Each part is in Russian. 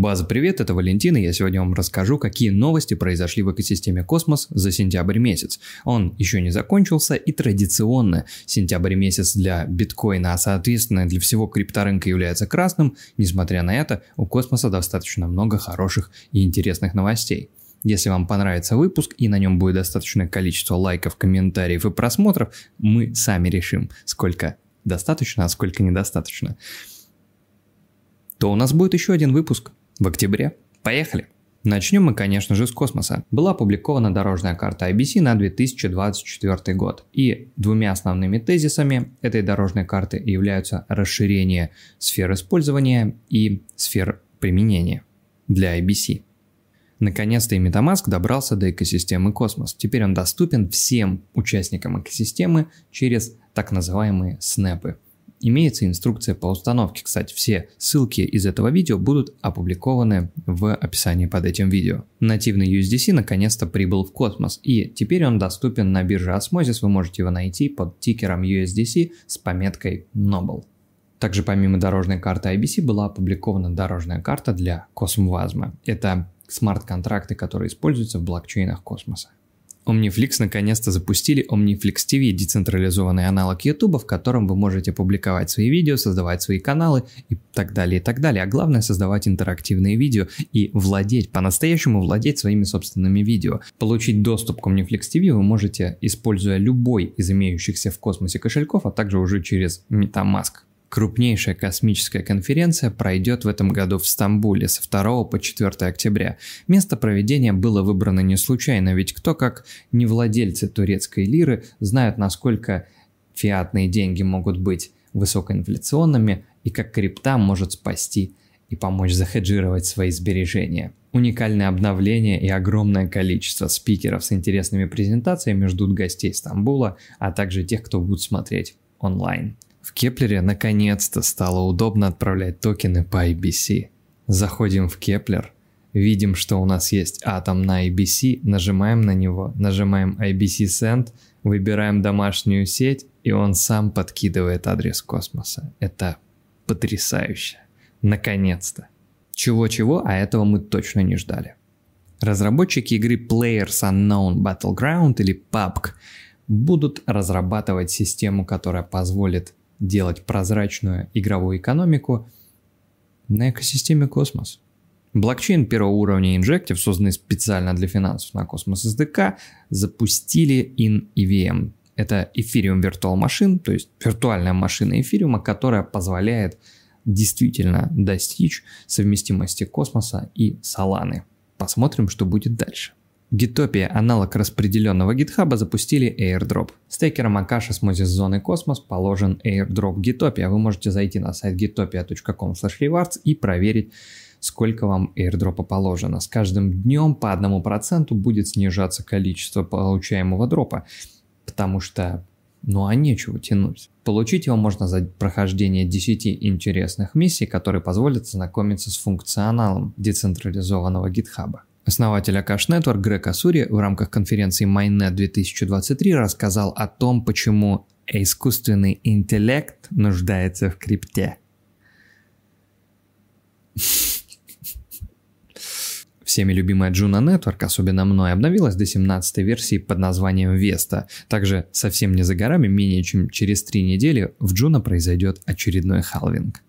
База, привет, это Валентин, и я сегодня вам расскажу, какие новости произошли в экосистеме Космос за сентябрь месяц. Он еще не закончился, и традиционно сентябрь месяц для биткоина, а соответственно для всего крипторынка является красным. Несмотря на это, у Космоса достаточно много хороших и интересных новостей. Если вам понравится выпуск и на нем будет достаточное количество лайков, комментариев и просмотров, мы сами решим, сколько достаточно, а сколько недостаточно то у нас будет еще один выпуск в октябре. Поехали! Начнем мы, конечно же, с космоса. Была опубликована дорожная карта IBC на 2024 год. И двумя основными тезисами этой дорожной карты являются расширение сфер использования и сфер применения для IBC. Наконец-то и MetaMask добрался до экосистемы Космос. Теперь он доступен всем участникам экосистемы через так называемые снэпы – Имеется инструкция по установке. Кстати, все ссылки из этого видео будут опубликованы в описании под этим видео. Нативный USDC наконец-то прибыл в космос, и теперь он доступен на бирже Osmosis. Вы можете его найти под тикером USDC с пометкой Noble. Также помимо дорожной карты IBC была опубликована дорожная карта для Космвазма. Это смарт-контракты, которые используются в блокчейнах космоса. Omniflix наконец-то запустили Omniflix TV, децентрализованный аналог YouTube, в котором вы можете публиковать свои видео, создавать свои каналы и так далее, и так далее. А главное создавать интерактивные видео и владеть, по-настоящему владеть своими собственными видео. Получить доступ к Omniflix TV вы можете, используя любой из имеющихся в космосе кошельков, а также уже через MetaMask. Крупнейшая космическая конференция пройдет в этом году в Стамбуле с 2 по 4 октября. Место проведения было выбрано не случайно, ведь кто как не владельцы турецкой лиры знают, насколько фиатные деньги могут быть высокоинфляционными и как крипта может спасти и помочь захеджировать свои сбережения. Уникальное обновление и огромное количество спикеров с интересными презентациями ждут гостей Стамбула, а также тех, кто будет смотреть онлайн. В Keplr е наконец-то стало удобно отправлять токены по IBC. Заходим в Keplr, видим, что у нас есть атом на IBC, нажимаем на него, нажимаем IBC Send, выбираем домашнюю сеть, и он сам подкидывает адрес космоса. Это потрясающе. Наконец-то. Чего-чего, а этого мы точно не ждали. Разработчики игры Players Unknown Battleground или PUBG будут разрабатывать систему, которая позволит делать прозрачную игровую экономику на экосистеме Космос. Блокчейн первого уровня Injective, созданный специально для финансов на Cosmos SDK, запустили inEVM. Это Ethereum Virtual Machine, то есть виртуальная машина эфириума, которая позволяет действительно достичь совместимости космоса и Solana. Посмотрим, что будет дальше. Gitopia, аналог распределенного GitHub, запустили airdrop. Стейкерам Akash а, Osmosis и Cosmos положен airdrop Gitopia. Вы можете зайти на сайт gitopia.com rewards и проверить, сколько вам airdrop а положено. С каждым днем по одному проценту будет снижаться количество получаемого дропа, потому что ну а нечего тянуть. Получить его можно за прохождение 10 интересных миссий, которые позволят знакомиться с функционалом децентрализованного GitHub. Основатель Akash Network Грег Асури в рамках конференции Mainnet 2023 рассказал о том, почему искусственный интеллект нуждается в крипте. Всеми любимая Juno Network, особенно мной, обновилась до 17 версии под названием Vesta. Также совсем не за горами, менее чем через три недели в Juno произойдет очередной халвинг.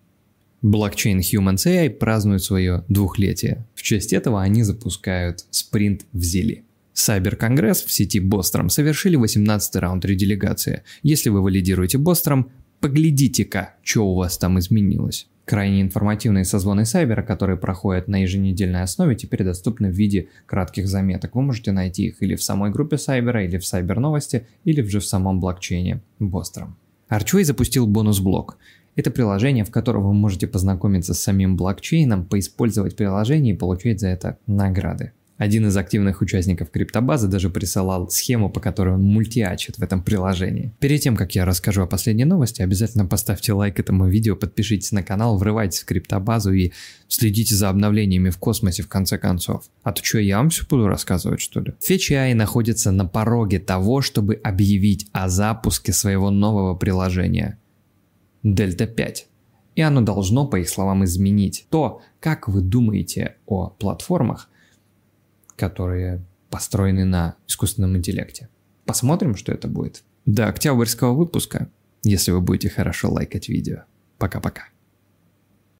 Блокчейн Humans AI празднует свое двухлетие. В честь этого они запускают спринт в Зиле. Сайбер-конгресс в сети Бостром совершили 18-й раунд ределегации. Если вы валидируете Бостром, поглядите-ка, что у вас там изменилось. Крайне информативные созвоны Сайбера, которые проходят на еженедельной основе, теперь доступны в виде кратких заметок. Вы можете найти их или в самой группе Сайбера, или в Сайбер Новости, или же в самом блокчейне Бостром. Archway запустил бонус-блок. Это приложение, в котором вы можете познакомиться с самим блокчейном, поиспользовать приложение и получать за это награды. Один из активных участников криптобазы даже присылал схему, по которой он мультиачит в этом приложении. Перед тем, как я расскажу о последней новости, обязательно поставьте лайк этому видео, подпишитесь на канал, врывайтесь в криптобазу и следите за обновлениями в космосе в конце концов. А то что, я вам все буду рассказывать что ли? Fetch AI находится на пороге того, чтобы объявить о запуске своего нового приложения – Дельта 5. И оно должно, по их словам, изменить то, как вы думаете о платформах, которые построены на искусственном интеллекте. Посмотрим, что это будет. До октябрьского выпуска, если вы будете хорошо лайкать видео. Пока-пока.